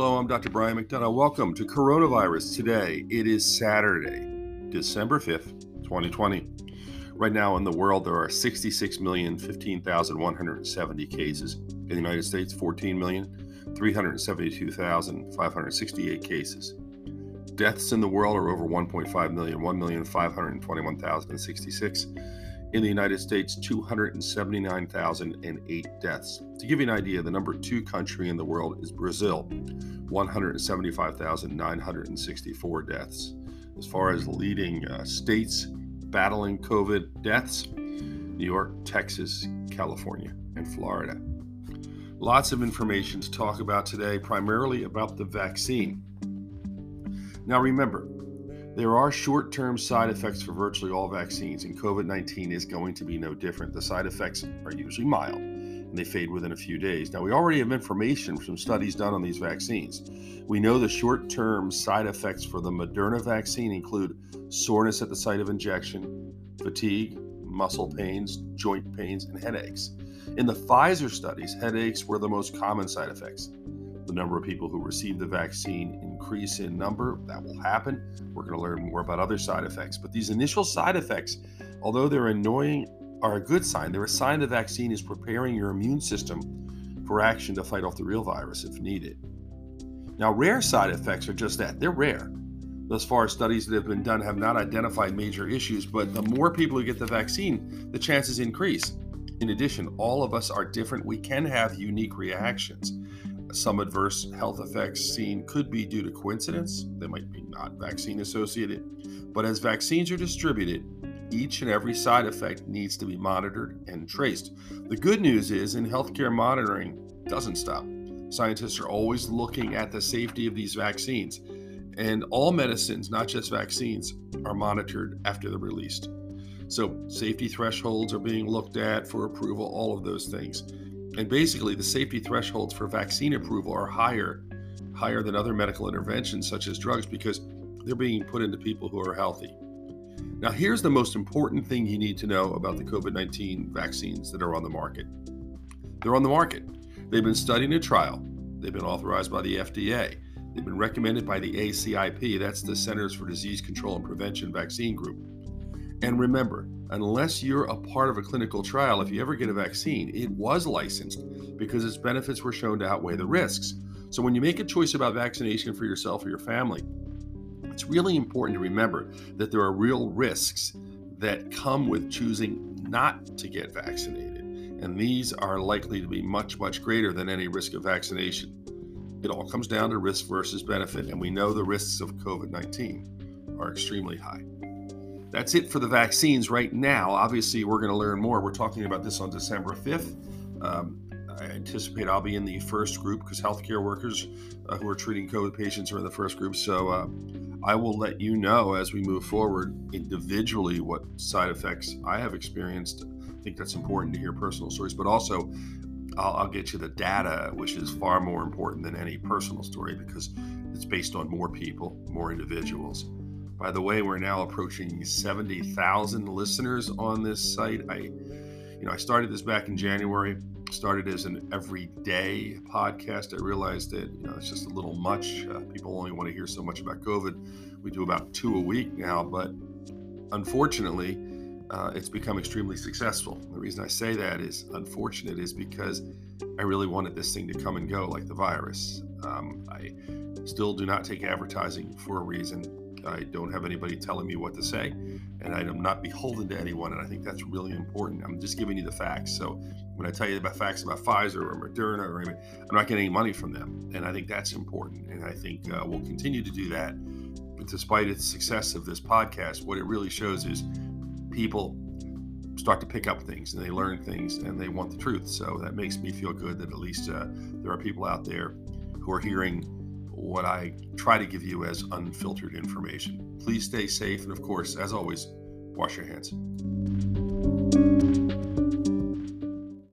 Hello, I'm Dr. Brian McDonough. Welcome to Coronavirus Today. It is Saturday, December 5th, 2020. Right now in the world, there are 66,015,170 cases. In the United States, 14,372,568 cases. Deaths in the world are over 1.5 million, 1,521,066 in the United States, 279,008 deaths. To give you an idea, the number two country in the world is Brazil, 175,964 deaths. As far as leading uh, states battling COVID deaths, New York, Texas, California, and Florida. Lots of information to talk about today, primarily about the vaccine. Now, remember, there are short term side effects for virtually all vaccines, and COVID 19 is going to be no different. The side effects are usually mild and they fade within a few days. Now, we already have information from studies done on these vaccines. We know the short term side effects for the Moderna vaccine include soreness at the site of injection, fatigue, muscle pains, joint pains, and headaches. In the Pfizer studies, headaches were the most common side effects the number of people who receive the vaccine increase in number. That will happen. We're going to learn more about other side effects. But these initial side effects, although they're annoying, are a good sign. They're a sign the vaccine is preparing your immune system for action to fight off the real virus if needed. Now, rare side effects are just that they're rare. Thus far, studies that have been done have not identified major issues, but the more people who get the vaccine, the chances increase. In addition, all of us are different. We can have unique reactions. Some adverse health effects seen could be due to coincidence, they might be not vaccine associated. But as vaccines are distributed, each and every side effect needs to be monitored and traced. The good news is in healthcare monitoring doesn't stop. Scientists are always looking at the safety of these vaccines. And all medicines, not just vaccines, are monitored after they're released. So, safety thresholds are being looked at for approval, all of those things. And basically, the safety thresholds for vaccine approval are higher, higher than other medical interventions such as drugs because they're being put into people who are healthy. Now, here's the most important thing you need to know about the COVID 19 vaccines that are on the market. They're on the market. They've been studied in a trial, they've been authorized by the FDA, they've been recommended by the ACIP, that's the Centers for Disease Control and Prevention Vaccine Group. And remember, unless you're a part of a clinical trial, if you ever get a vaccine, it was licensed because its benefits were shown to outweigh the risks. So when you make a choice about vaccination for yourself or your family, it's really important to remember that there are real risks that come with choosing not to get vaccinated. And these are likely to be much, much greater than any risk of vaccination. It all comes down to risk versus benefit. And we know the risks of COVID 19 are extremely high. That's it for the vaccines right now. Obviously, we're going to learn more. We're talking about this on December 5th. Um, I anticipate I'll be in the first group because healthcare workers uh, who are treating COVID patients are in the first group. So uh, I will let you know as we move forward individually what side effects I have experienced. I think that's important to hear personal stories, but also I'll, I'll get you the data, which is far more important than any personal story because it's based on more people, more individuals. By the way, we're now approaching 70,000 listeners on this site. I, you know, I started this back in January. Started as an everyday podcast. I realized that you know it's just a little much. Uh, people only want to hear so much about COVID. We do about two a week now, but unfortunately, uh, it's become extremely successful. The reason I say that is unfortunate is because I really wanted this thing to come and go like the virus. Um, I still do not take advertising for a reason. I don't have anybody telling me what to say, and I am not beholden to anyone. And I think that's really important. I'm just giving you the facts. So when I tell you about facts about Pfizer or Moderna or anything, I'm not getting any money from them, and I think that's important. And I think uh, we'll continue to do that. But despite its success of this podcast, what it really shows is people start to pick up things and they learn things and they want the truth. So that makes me feel good that at least uh, there are people out there who are hearing what I try to give you as unfiltered information. Please stay safe. And of course, as always, wash your hands.